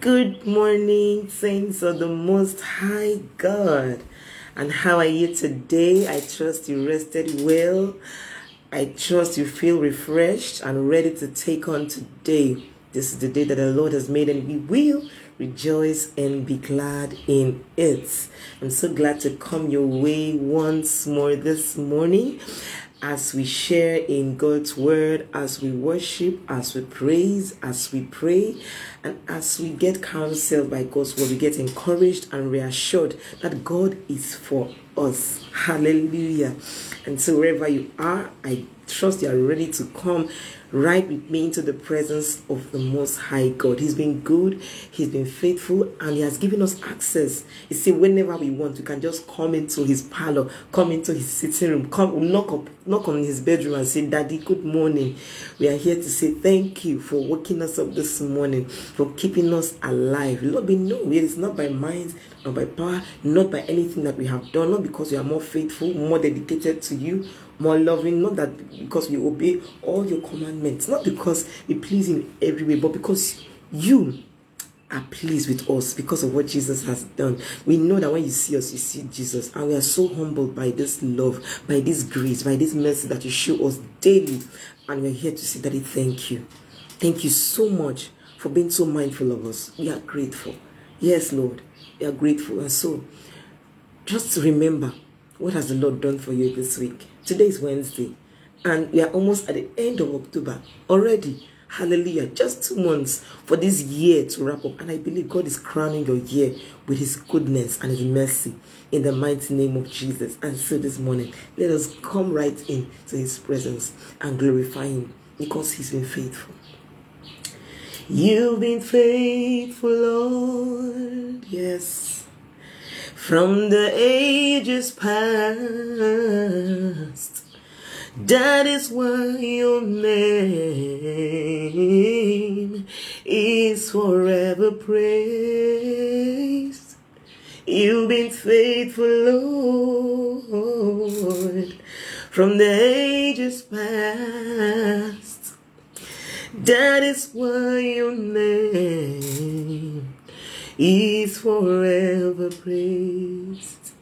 Good morning, saints of the Most High God. And how are you today? I trust you rested well. I trust you feel refreshed and ready to take on today. This is the day that the Lord has made, and we will rejoice and be glad in it. I'm so glad to come your way once more this morning as we share in God's word, as we worship, as we praise, as we pray, and as we get counseled by God's word, we get encouraged and reassured that God is for us. Hallelujah. And so, wherever you are, I trust you are ready to come right with me into the presence of the Most High God. He's been good, He's been faithful, and He has given us access. You see, whenever we want, we can just come into His parlor, come into His sitting room, come knock up, knock on His bedroom, and say, "Daddy, good morning." We are here to say thank you for waking us up this morning, for keeping us alive. Lord, we know it is not by minds, not by power, not by anything that we have done, not because we are more faithful, more dedicated to you, more loving, not that because we obey all your commandments, not because we please in every way, but because you are pleased with us because of what Jesus has done. We know that when you see us, you see Jesus. And we are so humbled by this love, by this grace, by this mercy that you show us daily. And we're here to say that thank you. Thank you so much for being so mindful of us. We are grateful. Yes, Lord, we are grateful. And so, just remember what has the Lord done for you this week? Today is Wednesday, and we are almost at the end of October already. Hallelujah. Just two months for this year to wrap up. And I believe God is crowning your year with His goodness and His mercy in the mighty name of Jesus. And so this morning, let us come right in to His presence and glorify Him because He's been faithful. You've been faithful, Lord. Yes from the ages past. That is why your name is forever praised. You've been faithful, Lord, from the ages past. That is why your name is forever praised.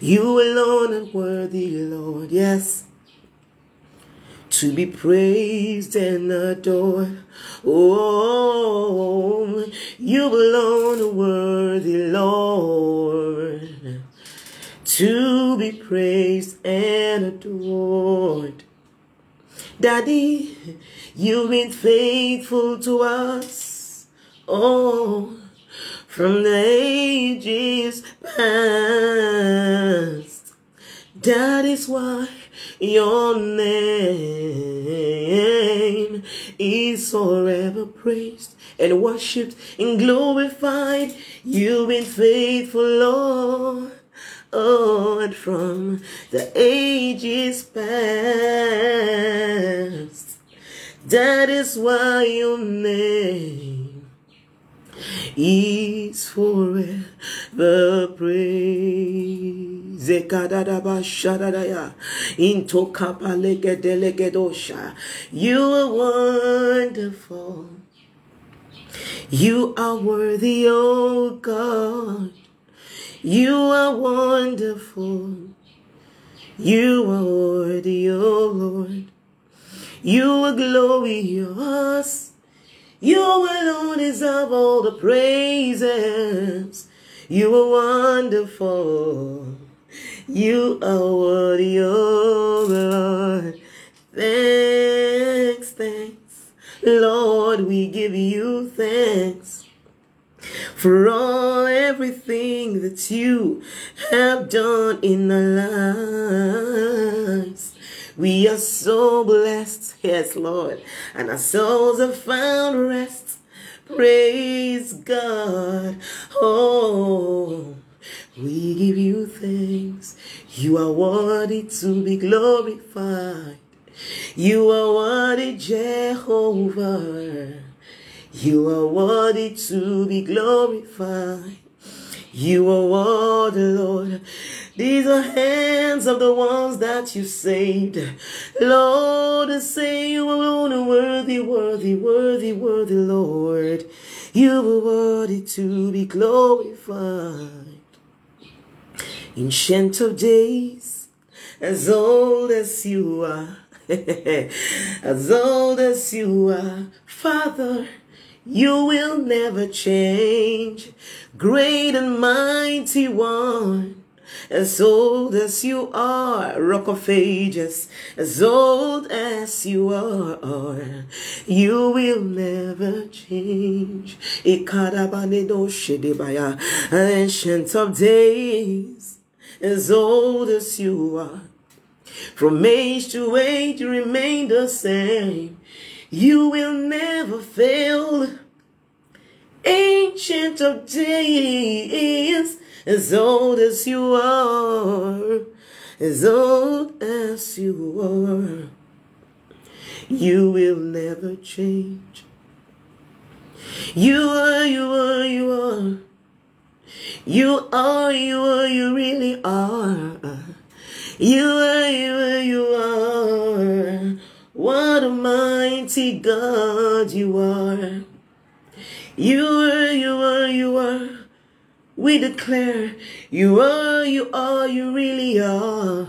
You alone are worthy, Lord. Yes. To be praised and adored. Oh, you alone are worthy, Lord. To be praised and adored. Daddy, you've been faithful to us. Oh, from the ages past. That is why your name is forever praised and worshipped and glorified. You've been faithful, Lord. Oh, and from the ages past. That is why your name is forever shadadaya. Into. You are wonderful. You are worthy, oh God. You are wonderful. You are worthy, oh Lord. You are glorious. You alone deserve all the praises. You are wonderful. You are worthy, oh Lord. Thanks, thanks. Lord, we give you thanks for all everything that you have done in our lives. We are so blessed, yes, Lord, and our souls have found rest. Praise God. Oh, we give you thanks. You are worthy to be glorified. You are worthy, Jehovah. You are worthy to be glorified. You are worthy, Lord. These are hands of the ones that you saved. Lord, I say you alone are worthy, worthy, worthy, worthy, Lord. You are worthy to be glorified. Ancient of days, as old as you are, as old as you are, Father, you will never change. Great and mighty one, as old as you are, rock of ages, as old as you are, you will never change. Ancient of days, as old as you are, from age to age you remain the same. You will never fail. Ancient of days, as old as you are, as old as you are, you will never change. You are, you are, you are. You are, you are, you really are. You are, you are, you are. What a mighty God you are. You are, you are, you are. We declare you are, you are, you really are.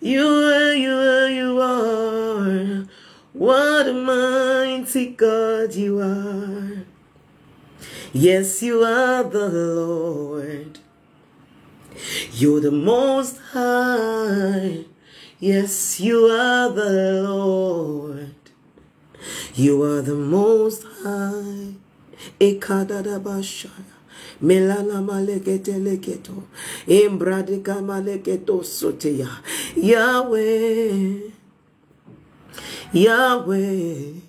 You are, you are, you are. What a mighty God you are. Yes, you are the Lord. You're the most high. Yes, you are the Lord. You are the most high. Ekadadabashaya. Melana malekete leketo. Embradika maleketo soteya. Yahweh. Yahweh.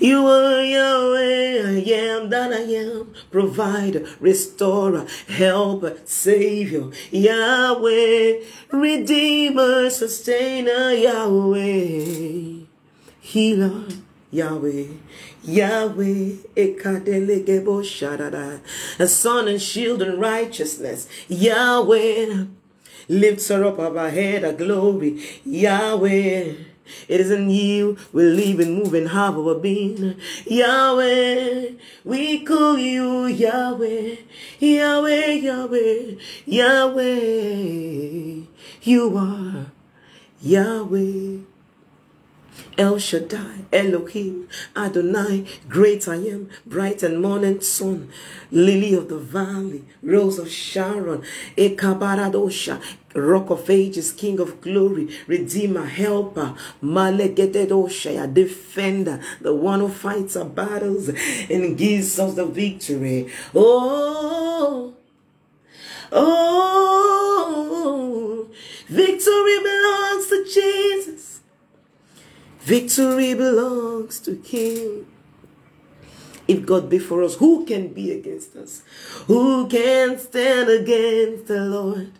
You are Yahweh, I am that I am, provider, restorer, helper, savior, Yahweh, redeemer, sustainer, Yahweh, healer, Yahweh, Yahweh, Ekadelegebo Shadada, a sun and shield and righteousness, Yahweh, lifts her up above her head, a glory, Yahweh, it is in you we live and move and have our being. Yahweh, we call you Yahweh, Yahweh, Yahweh, Yahweh. You are Yahweh. El Shaddai, Elohim, Adonai, great I am, bright and morning sun, lily of the valley, rose of Sharon, Ekabaradosha, rock of ages, king of glory, redeemer, helper, Malegetedosha, defender, the one who fights our battles and gives us the victory. Oh, oh, victory belongs to Jesus. Victory belongs to King. If God be for us, who can be against us? Who can stand against the Lord?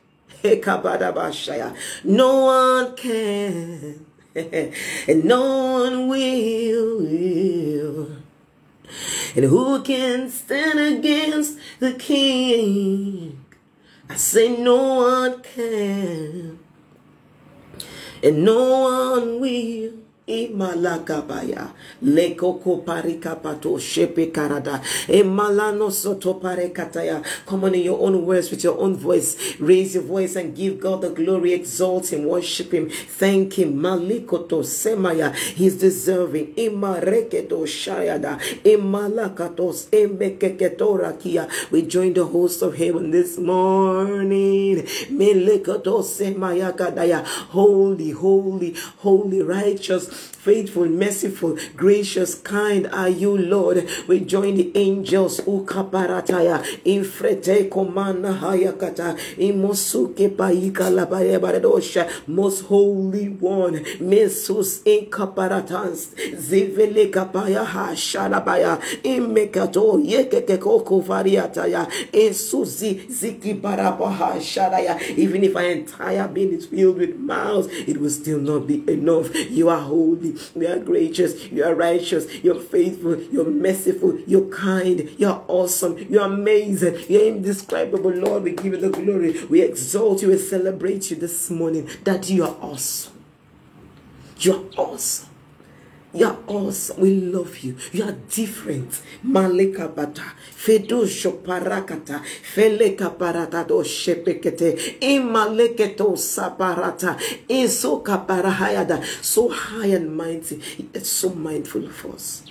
No one can, and no one will, will. And who can stand against the King? I say no one can, and no one will. Imalakabaya lekoko parikapato shepe karada emalano soto parekataya. Come on in your own words with your own voice. Raise your voice and give God the glory. Exalt Him, worship Him, thank Him. Malikoto semaya, He's deserving. Imareketo shayada imalakatos emekeketorakia. We join the host of heaven this morning. Melikoto semaya kadaya. Holy, holy, holy, righteous faithful, merciful, gracious, kind are you, Lord. We join the angels, Ukaparataya, Infrete Komana Hayakata, Imosuke Paika Labarebadosha, most holy one, Mesus Inkaparatans, Zivele Kapaya Hashalabaya, Imekato Yekekeko Variataya, Esuzi Ziki Barabaha Sharaya. Even if our entire being is filled with miles, it will still not be enough. You are holy holy, you are gracious, you are righteous, you're faithful, you're merciful, you're kind, you're awesome, you're amazing, you're indescribable. Lord, we give you the glory. We exalt you, we celebrate you this morning that you are awesome. You're awesome. You're awesome. We love you. You are different. Maleka bata. Fedo shoparakata. Feleka parata do shepekete. Imaleketo saparata. Iso kaparahayada. So high and mighty. It's so mindful of us.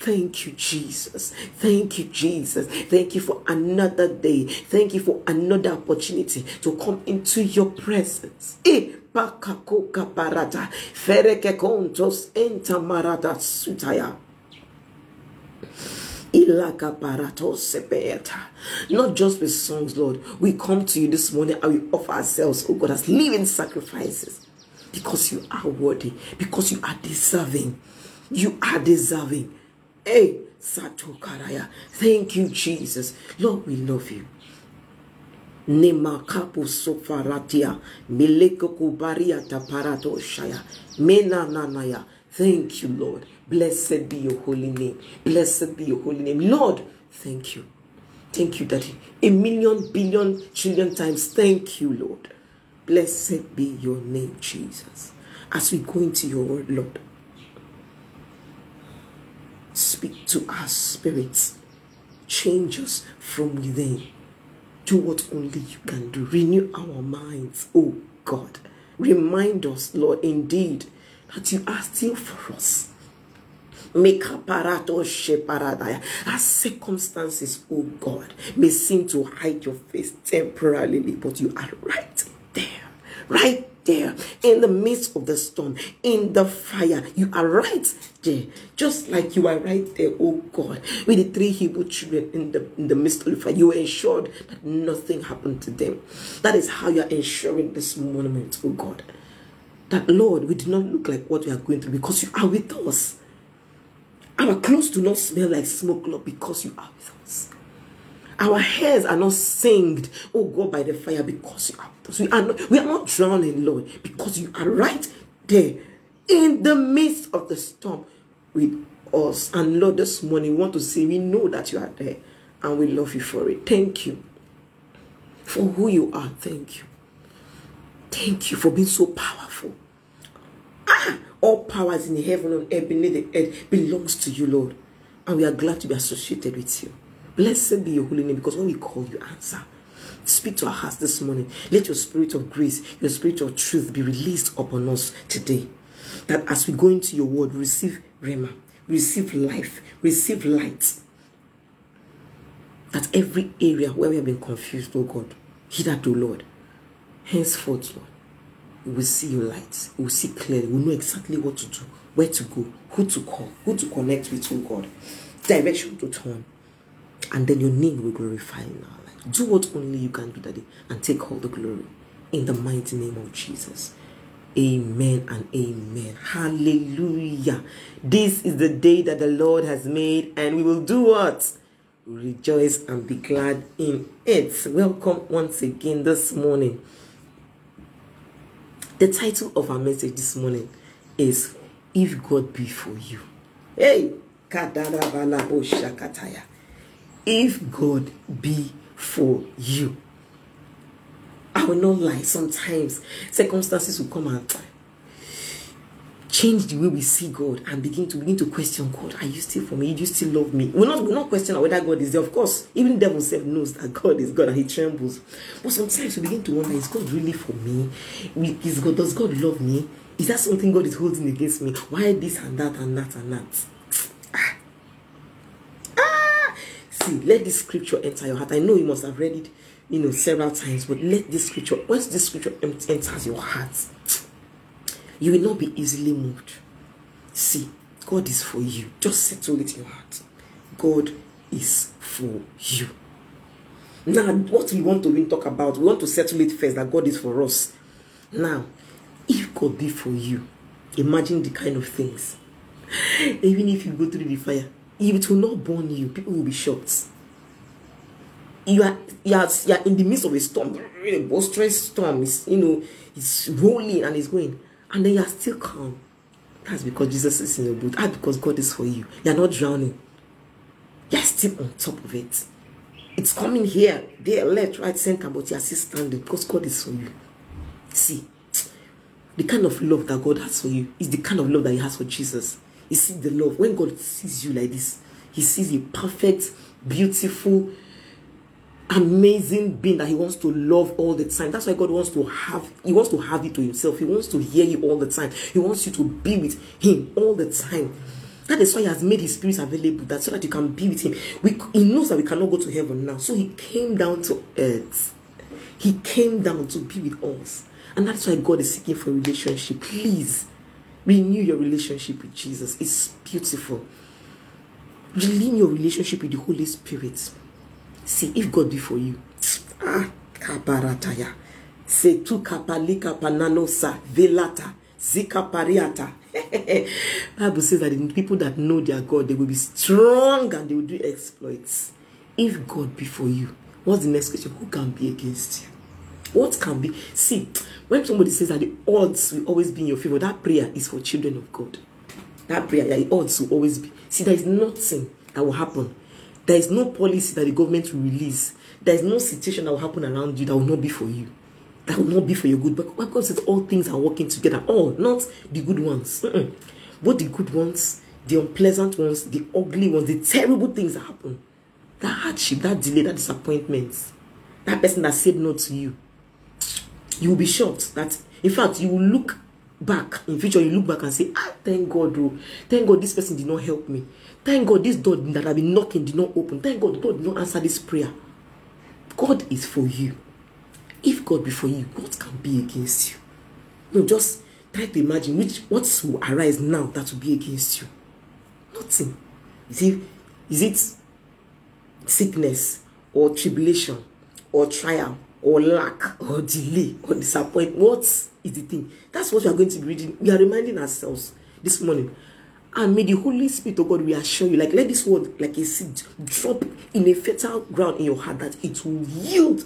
Thank you, Jesus. Thank you, Jesus. Thank you for another day. Thank you for another opportunity to come into your presence. Eh, pakakoka parata. Fereke kontos enta marata sutaya. Not just with songs, Lord. We come to you this morning and we offer ourselves, oh God, as living sacrifices. Because you are worthy, because you are deserving. You are deserving. Hey, Sato Karaya. Thank you, Jesus. Lord, we love you. Nema kapu sofaratia. Mileko kubaria taparato shaya. Mena nanaya. Thank you, Lord. Blessed be your holy name. Blessed be your holy name. Lord, thank you. Thank you, Daddy. A million, billion, trillion times. Thank you, Lord. Blessed be your name, Jesus. As we go into your word, Lord, Speak to our spirits. Change us from within. Do what only you can do. Renew our minds, oh God. Remind us, Lord, indeed, that you are still for us. Make. As circumstances, oh God, may seem to hide your face temporarily, but you are right there, right there in the midst of the storm, in the fire. You are right there, just like you are right there, oh God, with the three Hebrew children in the in the midst of the fire. You were ensured that nothing happened to them. That is how you are ensuring this moment, oh God. That Lord, we do not look like what we are going through because you are with us. Our clothes do not smell like smoke, Lord, because you are with us. Our hairs are not singed, oh God, by the fire because you are. We are not, we are not drowning, Lord, because you are right there in the midst of the storm with us. And Lord, this morning we want to say we know that you are there and we love you for it. Thank you for who you are. Thank you. Thank you for being so powerful. Ah, all powers in heaven and earth beneath the earth belongs to you, Lord. And we are glad to be associated with you. Blessed be your holy name because when we call you, answer. Speak to our hearts this morning. Let your spirit of grace, your spirit of truth be released upon us today. That as we go into your word, receive Rhema, receive life, receive light. That every area where we have been confused, oh God, hitherto, oh Lord, henceforth, Lord, we will see your light. We will see clearly. We will know exactly what to do, where to go, who to call, who to connect with, oh God, direction to turn and then your name will glorify in our life. Do what only you can do, Daddy, and take all the glory in the mighty name of Jesus. Amen and amen. Hallelujah. This is the day that the Lord has made, and we will do what? Rejoice and be glad in it. Welcome once again this morning. The title of our message this morning is If God Be For You. Hey! If God be for you. I will not lie. Sometimes circumstances will come and change the way we see God and begin to begin to question God. Are you still for me? Do you still love me? We're not we're not questioning whether God is there. Of course, even the devil self knows that God is God and he trembles. But sometimes we begin to wonder: Is God really for me? Is God does God love me? Is that something God is holding against me? Why this and that and that and that? See, let this scripture enter your heart. I know you must have read it, you know, several times, but let this scripture, once this scripture enters your heart, you will not be easily moved. See, God is for you. Just settle it in your heart. God is for you. Now, what we want to even talk about, we want to settle it first that God is for us. Now, if God be for you, imagine the kind of things. Even if you go through the fire, it will not burn you, people will be shocked. You are, you are, you are in the midst of a storm, a boisterous storm. It's, you know, it's rolling and it's going. and then you are still calm. That's because Jesus is in your boat. That's because God is for you. You're not drowning. You're still on top of it. It's coming here, there, left, right, center, but you're still standing because God is for you. See, the kind of love that God has for you is the kind of love that He has for Jesus. You see the love. When God sees you like this, He sees a perfect, beautiful, amazing being that he wants to love all the time. That's why God wants to have he wants to have you to himself. He wants to hear you all the time. He wants you to be with him all the time. That is why he has made his spirit available that so that you can be with him. We, he knows that we cannot go to heaven now. So he came down to earth. He came down to be with us. And that's why God is seeking for a relationship. Please renew your relationship with Jesus. It's beautiful. Renew your relationship with the Holy Spirit. See, if God be for you, ah, kabarataya, se tu kapalika pananosa velata zika pariata. Bible says that the people that know their God, they will be strong and they will do exploits. If God be for you, what's the next question? Who can be against you? What can be? See, when somebody says that the odds will always be in your favor, that prayer is for children of God. That prayer, the odds will always be. See, there is nothing that will happen there is no policy that the government will release. There is no situation that will happen around you that will not be for you. That will not be for your good. But God says all things are working together. All, not the good ones. Mm-mm. The good ones, the unpleasant ones, the ugly ones, the terrible things that happen. That hardship, that delay, that disappointment. That person that said no to you. You will be shocked that, in fact, you will look back in future you look back and say ah thank god oh. Thank god this person did not help me. Thank god this door that i've been knocking did not open. Thank god god did not answer this prayer. God is for you. If god be for you what can be against you. No just try to imagine which what will arise now that will be against you. Nothing. Is it is it sickness or tribulation or trial or lack or delay or disappointment what is the thing? That's what we are going to be reading. We are reminding ourselves this morning. And may the holy spirit of god reassure you. Like let this word like a seed drop in a fertile ground in your heart that it will yield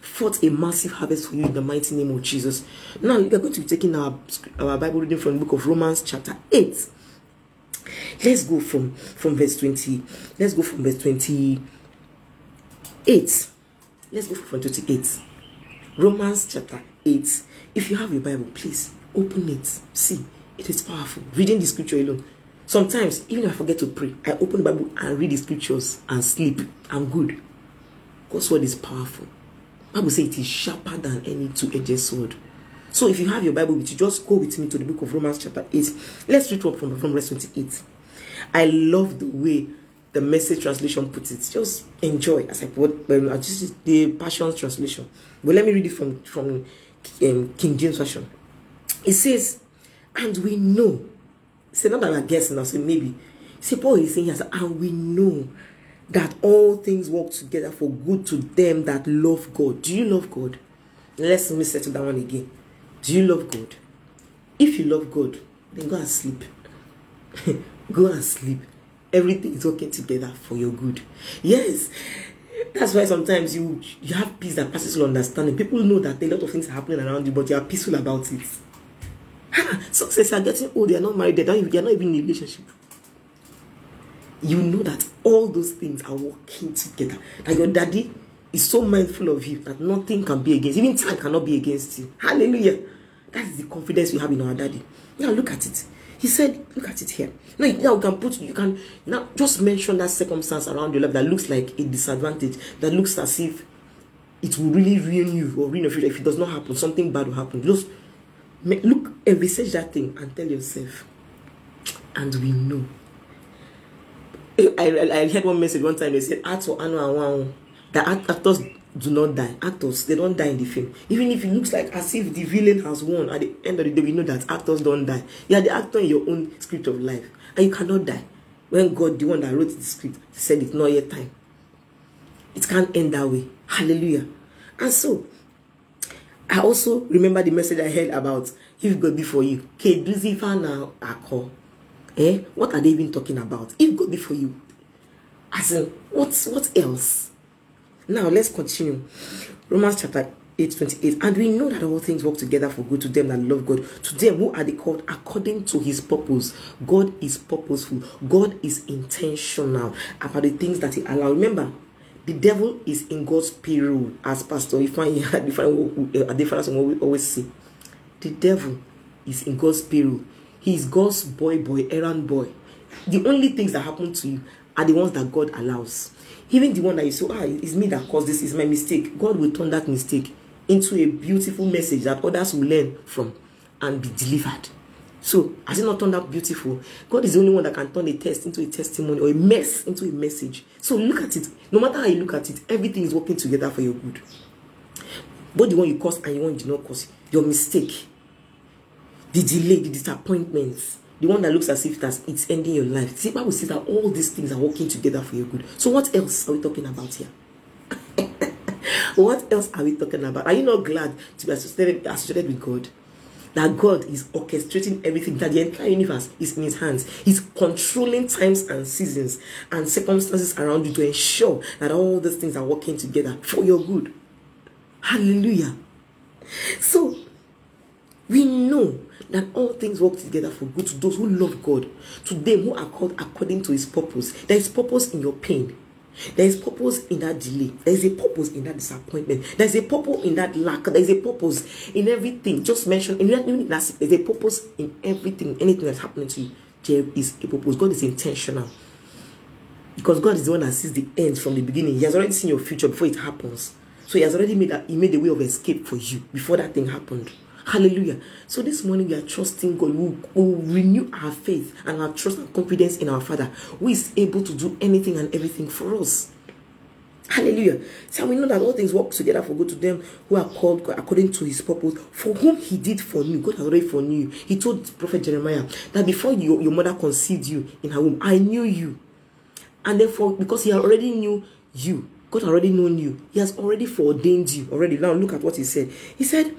forth a massive harvest for you in the mighty name of jesus. Now we are going to be taking our our bible reading from the book of romans chapter 8 let's go from from verse 20 let's go from verse 28 Let's go from 28. Romans chapter 8. If you have your Bible, please open it. See, it is powerful. Reading the scripture alone. Sometimes, even if I forget to pray, I open the Bible and read the scriptures and sleep. I'm good. God's word is powerful. Bible says it is sharper than any two-edged sword. So if you have your Bible with you, just go with me to the book of Romans chapter 8. Let's read from, from verse 28. I love the way the message translation puts it. Just enjoy as I put this is the Passion translation. But let me read it from from um, King James version. It says, "And we know." Say not that we're guessing. I say maybe. See, Paul is saying here, and we know that all things work together for good to them that love God. Do you love God? Let's me settle that one again. Do you love God? If you love God, then go and sleep. go and sleep everything is working together for your good. Yes. That's why sometimes you you have peace that passes all understanding. People know that a lot of things are happening around you, but you are peaceful about it. Ah, success are getting old, they are not married, they are not even in a relationship. You know that all those things are working together. That your daddy is so mindful of you that nothing can be against, you. even time cannot be against you. Hallelujah. That is the confidence we have in our daddy. Now look at it. He said, look at it here. Now, now you can put, you can now just mention that circumstance around your life that looks like a disadvantage, that looks as if it will really ruin you or ruin your future. If it does not happen, something bad will happen. Just look and research that thing and tell yourself, and we know. I, I, I heard one message one time, they said, Art or Anu and that actors do not die. Actors, they don't die in the film. Even if it looks like as if the villain has won, at the end of the day, we know that actors don't die. You are the actor in your own script of life, and you cannot die. When God, the one that wrote the script, said it's not yet time. It can't end that way. Hallelujah. And so, I also remember the message I heard about if God be for you. now Eh? What are they even talking about? If God be for you. As in, what, what else? Now let's continue. Romans chapter 8:28. And we know that all things work together for good to them that love God, to them who are the called according to his purpose. God is purposeful, God is intentional about the things that he allows. Remember, the devil is in God's payroll, as Pastor if I if I difference we always see. The devil is in God's payroll. He is God's boy, boy, errand boy. The only things that happen to you are the ones that God allows. Even the one that you say, ah, it's me that caused this, is my mistake. God will turn that mistake into a beautiful message that others will learn from and be delivered. So, has it not turned out beautiful? God is the only one that can turn a test into a testimony or a mess into a message. So, look at it. No matter how you look at it, everything is working together for your good. Both the one you caused and the one you did not cause, your mistake, the delay, the disappointments, the one that looks as if that's it's ending your life. See, Bible says that all these things are working together for your good. So, what else are we talking about here? What else are we talking about? Are you not glad to be associated, associated with God? That God is orchestrating everything, that the entire universe is in His hands. He's controlling times and seasons and circumstances around you to ensure that all these things are working together for your good. Hallelujah. So, we know that all things work together for good to those who love God, to them who are called according to His purpose. There is purpose in your pain. There is purpose in that delay. There is a purpose in that disappointment. There is a purpose in that lack. There is a purpose in everything. Just mention in that there's a purpose in everything, anything that's happening to you. There is a purpose. God is intentional. Because God is the one that sees the end from the beginning. He has already seen your future before it happens. So he has already made that he made a way of escape for you before that thing happened. Hallelujah. So this morning we are trusting God. We will renew our faith and our trust and confidence in our Father, who is able to do anything and everything for us. Hallelujah. So we know that all things work together for good to them who are called according to his purpose, for whom he did for you. God already foreknew you. He told Prophet Jeremiah that before you, your mother conceived you in her womb, I knew you. And therefore, because he already knew you, God already known you. He has already foreordained you already. Now look at what he said. He said,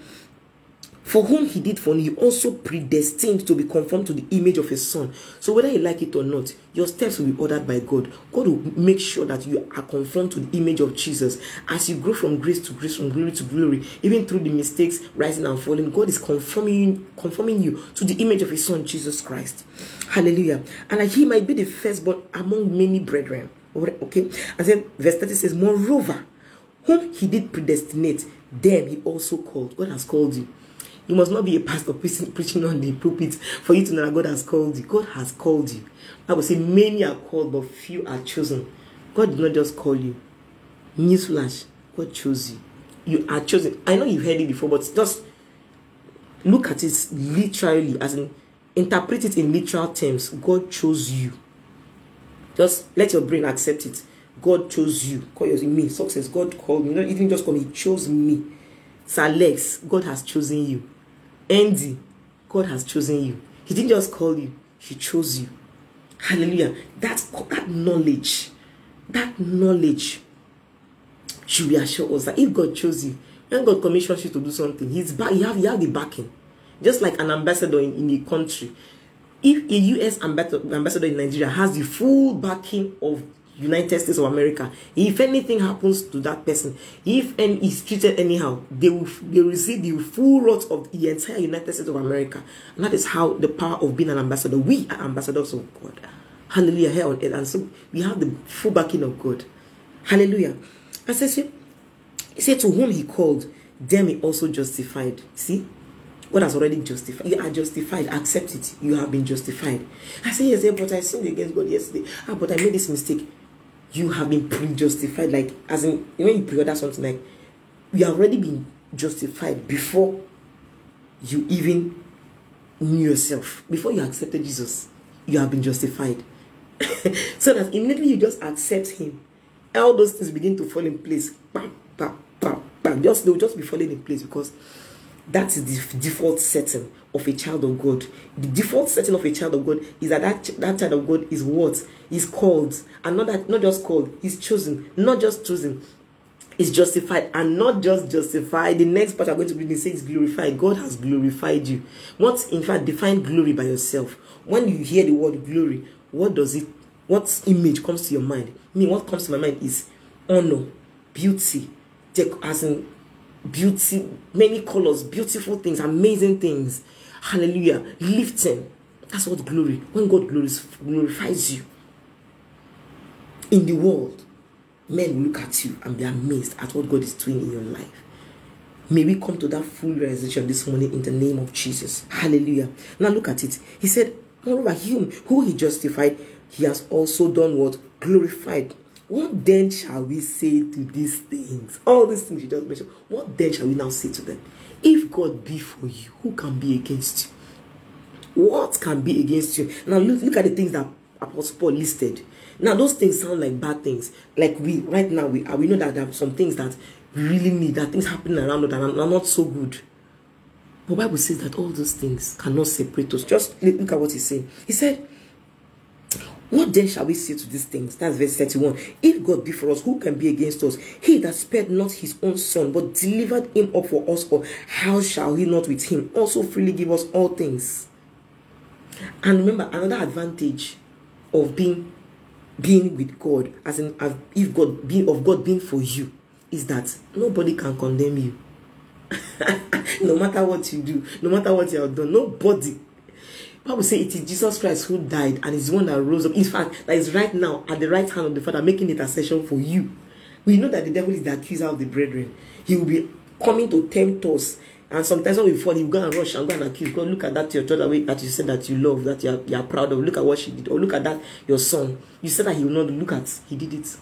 for whom he did for you, also predestined to be conformed to the image of his son. So whether you like it or not, your steps will be ordered by God. God will make sure that you are conformed to the image of Jesus. As you grow from grace to grace, from glory to glory, even through the mistakes, rising and falling, God is conforming, conforming you to the image of his son, Jesus Christ. Hallelujah. And he might be the firstborn among many brethren. Okay. And then verse 30 says, Moreover, whom he did predestinate, them he also called. God has called you. You must not be a pastor preaching, on the pulpit for you to know that God has called you. God has called you. I would say many are called, but few are chosen. God did not just call you. Newsflash, God chose you. You are chosen. I know you've heard it before, but just look at it literally, as in interpret it in literal terms. God chose you. Just let your brain accept it. God chose you. Call your me success. God called me. Not even just call me. He chose me. Sir Lex, God has chosen you. Andy, God has chosen you. He didn't just call you, He chose you. Hallelujah. That, that knowledge, that knowledge should reassure us that if God chose you, when God commissions you to do something, He's back, you have, you have the backing. Just like an ambassador in, in a country. If a US ambassador in Nigeria has the full backing of United States of America. If anything happens to that person, if and is treated anyhow, they will they will receive the full wrath of the entire United States of America. And that is how the power of being an ambassador. We are ambassadors of God. Hallelujah. Here on earth. And so we have the full backing of God. Hallelujah. I says he said to whom he called, them he also justified. See? God has already justified. You are justified. Accept it. You have been justified. I say, yes, but I sinned against God yesterday. Ah, but I made this mistake you have been pre-justified like as in when you pre-order something like you have already been justified before you even knew yourself. Before you accepted jesus you have been justified. So that immediately you just accept him all those things begin to fall in place. Bam, bam, bam, bam. just they'll just be falling in place because that is the default setting of a child of God. The default setting of a child of God is that that, that child of God is what is called, and not that not just called, he's chosen, not just chosen, is justified, and not just justified. The next part I'm going to read says glorified. God has glorified you. What in fact define glory by yourself? When you hear the word glory, what does it? What image comes to your mind? I mean, what comes to my mind is honor, beauty, as in beauty, many colors, beautiful things, amazing things. Hallelujah. Lifting. That's what glory. When God glorifies you in the world, men will look at you and be amazed at what God is doing in your life. May we come to that full realization this morning in the name of Jesus. Hallelujah. Now look at it. He said, Moreover, him who he justified, he has also done what? Glorified. What then shall we say to these things? All these things you just mentioned. What then shall we now say to them? If God be for you, who can be against you? What can be against you? Now look, look at the things that Apostle Paul listed. Now those things sound like bad things. Like we right now we we know that there are some things that really need, that things happening around us that are, are not so good. But Bible says that all those things cannot separate us. Just look at what he's saying. He said, What then shall we say to these things? That's verse 31. If God be for us, who can be against us? He that spared not his own son, but delivered him up for us all, how shall he not with him also freely give us all things? And remember, another advantage of being being with God, as in if God being of God being for you, is that nobody can condemn you. no matter what you do, no matter what you have done, nobody. Bible say it is Jesus Christ who died and is the one that rose up. In fact, that is right now at the right hand of the Father making intercession for you. We know that the devil is the accuser of the brethren. He will be coming to tempt us. And sometimes when we fall, will go and rush and go and accuse. God, look at that your daughter that you said that you love, that you are, you are proud of. Look at what she did. Or look at that your son. You said that he will not look at. He did it.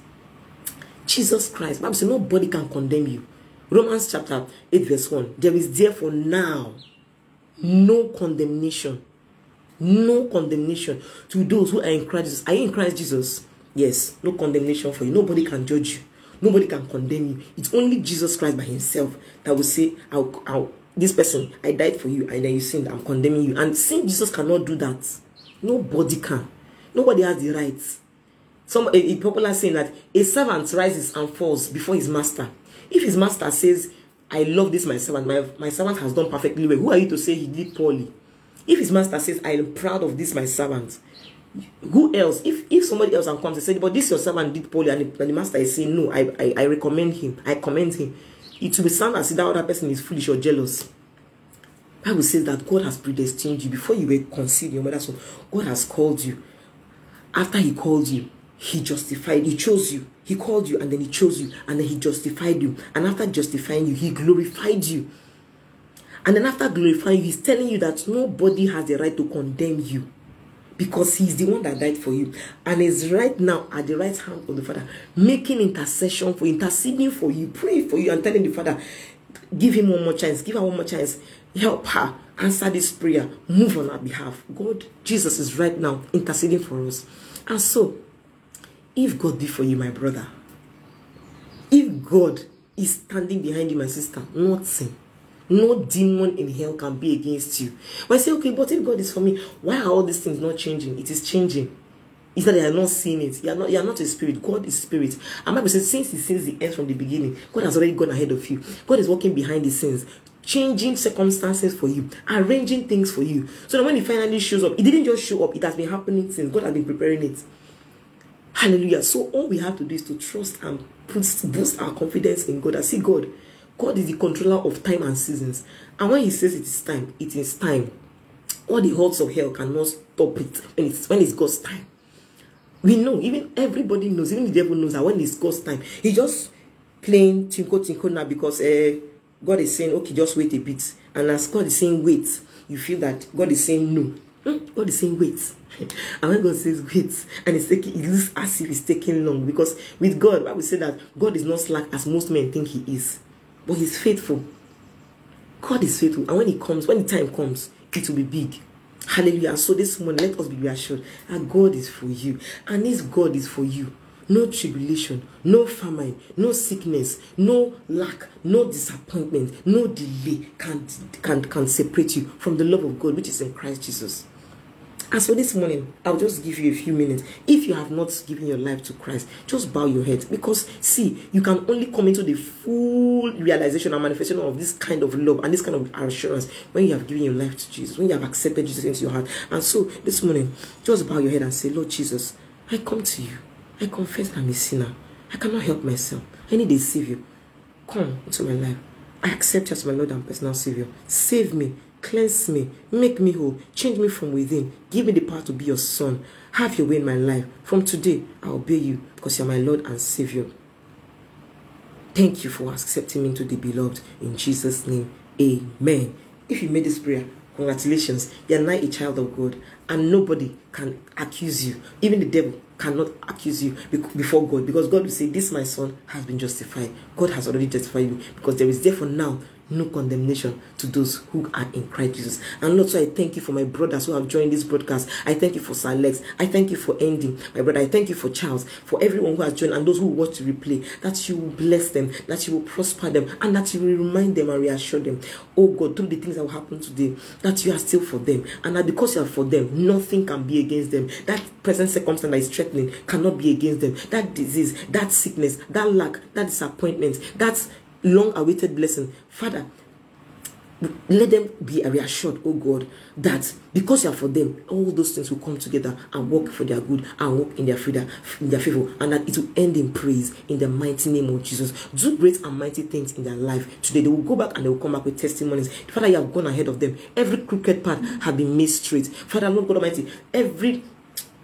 Jesus Christ. Bible says nobody can condemn you. Romans chapter 8, verse 1. There is therefore now no condemnation. No condemnation to those who are in Christ Jesus. Are you in Christ Jesus? Yes. No condemnation for you. Nobody can judge you. Nobody can condemn you. It's only Jesus Christ by himself that will say, I'll, I'll, this person, I died for you, and then you sinned, I'm condemning you. And since Jesus cannot do that, nobody can. Nobody has the right. Some a, a popular saying that a servant rises and falls before his master. If his master says, I love this my servant, my, my servant has done perfectly well, who are you to say he did poorly? If his master says, I am proud of this my servant, who else? If if somebody else comes and says, but this your servant did poorly, and the, and the master is saying, no, I, I, I recommend him, I commend him, it will be sound as if that other person is foolish or jealous. Bible says that God has predestined you before you were conceived your mother's womb. God has called you. After He called you, He justified. He chose you. He called you and then He chose you and then He justified you. And after justifying you, He glorified you. And then after glorifying you, He's telling you that nobody has the right to condemn you because He's the one that died for you and is right now at the right hand of the Father, making intercession for interceding for you, praying for you, and telling the Father, give Him one more chance, give her one more chance, help her, answer this prayer, move on our behalf. God, Jesus is right now interceding for us. And so, if God be for you, my brother, if God is standing behind you, my sister, nothing, no demon in hell can be against you. But I say, okay, but if God is for me, why are all these things not changing? It is changing. It's that they are not seeing it. You are not, you are not a spirit. God is spirit. And Bible says, since He sees the end from the beginning, God has already gone ahead of you. God is working behind the scenes, changing circumstances for you, arranging things for you. So that when He finally shows up, it didn't just show up, it has been happening since. God has been preparing it. Hallelujah. So all we have to do is to trust and put, boost our confidence in God. I see God. God is the controller of time and seasons. And when He says it is time, it is time. All the hordes of hell cannot stop it when it's when it's God's time. We know, even everybody knows, even the devil knows that when it's God's time, he just playing tinkle tinkle now because uh, God is saying, okay, just wait a bit. And as God is saying wait, you feel that God is saying no. Hmm? God is saying wait. and when God says wait, and it's taking it looks as if it's taking long because with God, I would say that God is not slack as most men think he is but he's faithful. God is faithful. And when he comes, when the time comes, it will be big. Hallelujah. so this morning, let us be reassured that God is for you. And this God is for you. No tribulation, no famine, no sickness, no lack, no disappointment, no delay can, can, can separate you from the love of God which is in Christ Jesus. As for this morning, I'll just give you a few minutes. If you have not given your life to Christ, just bow your head. Because, see, you can only come into the full realization and manifestation of this kind of love and this kind of assurance when you have given your life to Jesus, when you have accepted Jesus into your heart. And so, this morning, just bow your head and say, Lord Jesus, I come to you. I confess I'm a sinner. I cannot help myself. I need a Savior. Come into my life. I accept you as my Lord and personal Savior. Save me, cleanse me, make me whole, change me from within. Give me the power to be your son. Have your way in my life. From today, I obey you because you're my Lord and Savior. Thank you for accepting me into the beloved. In Jesus' name, amen. If you made this prayer, congratulations. You're now a child of God, and nobody can accuse you. Even the devil cannot accuse you before God because God will say, This my son has been justified. God has already justified you because there is therefore now no condemnation to those who are in Christ Jesus. And Lord, so I thank you for my brothers who have joined this broadcast. I thank you for Sir. I thank you for ending, my brother. I thank you for Charles, for everyone who has joined and those who watch the replay, that you will bless them, that you will prosper them, and that you will remind them and reassure them, oh God, through the things that will happen today, that you are still for them. And that because you are for them, nothing can be against them. That present circumstance that is threatening cannot be against them. That disease, that sickness, that lack, that disappointment, that long awaited blessing. Father, let them be reassured, oh God, that because you are for them, all those things will come together and work for their good and work in their freedom, in their favor, and that it will end in praise in the mighty name of Jesus. Do great and mighty things in their life today. They will go back and they will come back with testimonies. Father, you have gone ahead of them. Every crooked path has been made straight. Father, Lord God Almighty, every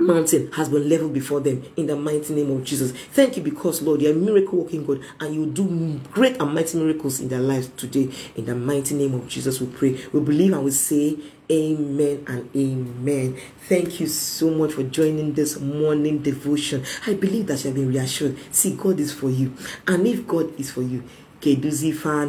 mountain has been leveled before them in the mighty name of Jesus. Thank you because, Lord, you're a miracle working God and you do great and mighty miracles in their lives today. In the mighty name of Jesus, we pray. We believe and we say, Amen and amen. Thank you so much for joining this morning devotion. I believe that you have been reassured. See, God is for you. And if God is for you, Ifa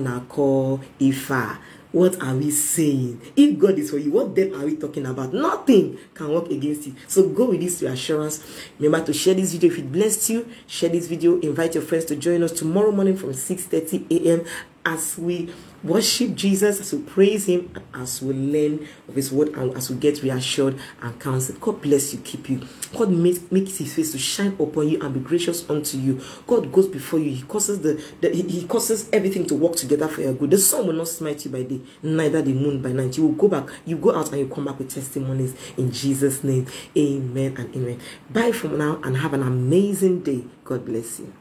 what are we saying? If God is for you, what then are we talking about? Nothing can work against you. So go with this reassurance. Remember to share this video if it blessed you. Share this video. Invite your friends to join us tomorrow morning from 6:30 a.m. as we worship Jesus, as we praise Him, as we learn of His word, and as we get reassured and counseled. God bless you, keep you. God make, makes His face to shine upon you and be gracious unto you. God goes before you. He causes the, the he, he causes everything to work together for your good. The sun will not smite you by day, neither the moon by night. You will go back, you go out and you come back with testimonies in Jesus' name. Amen and amen. Bye from now and have an amazing day. God bless you.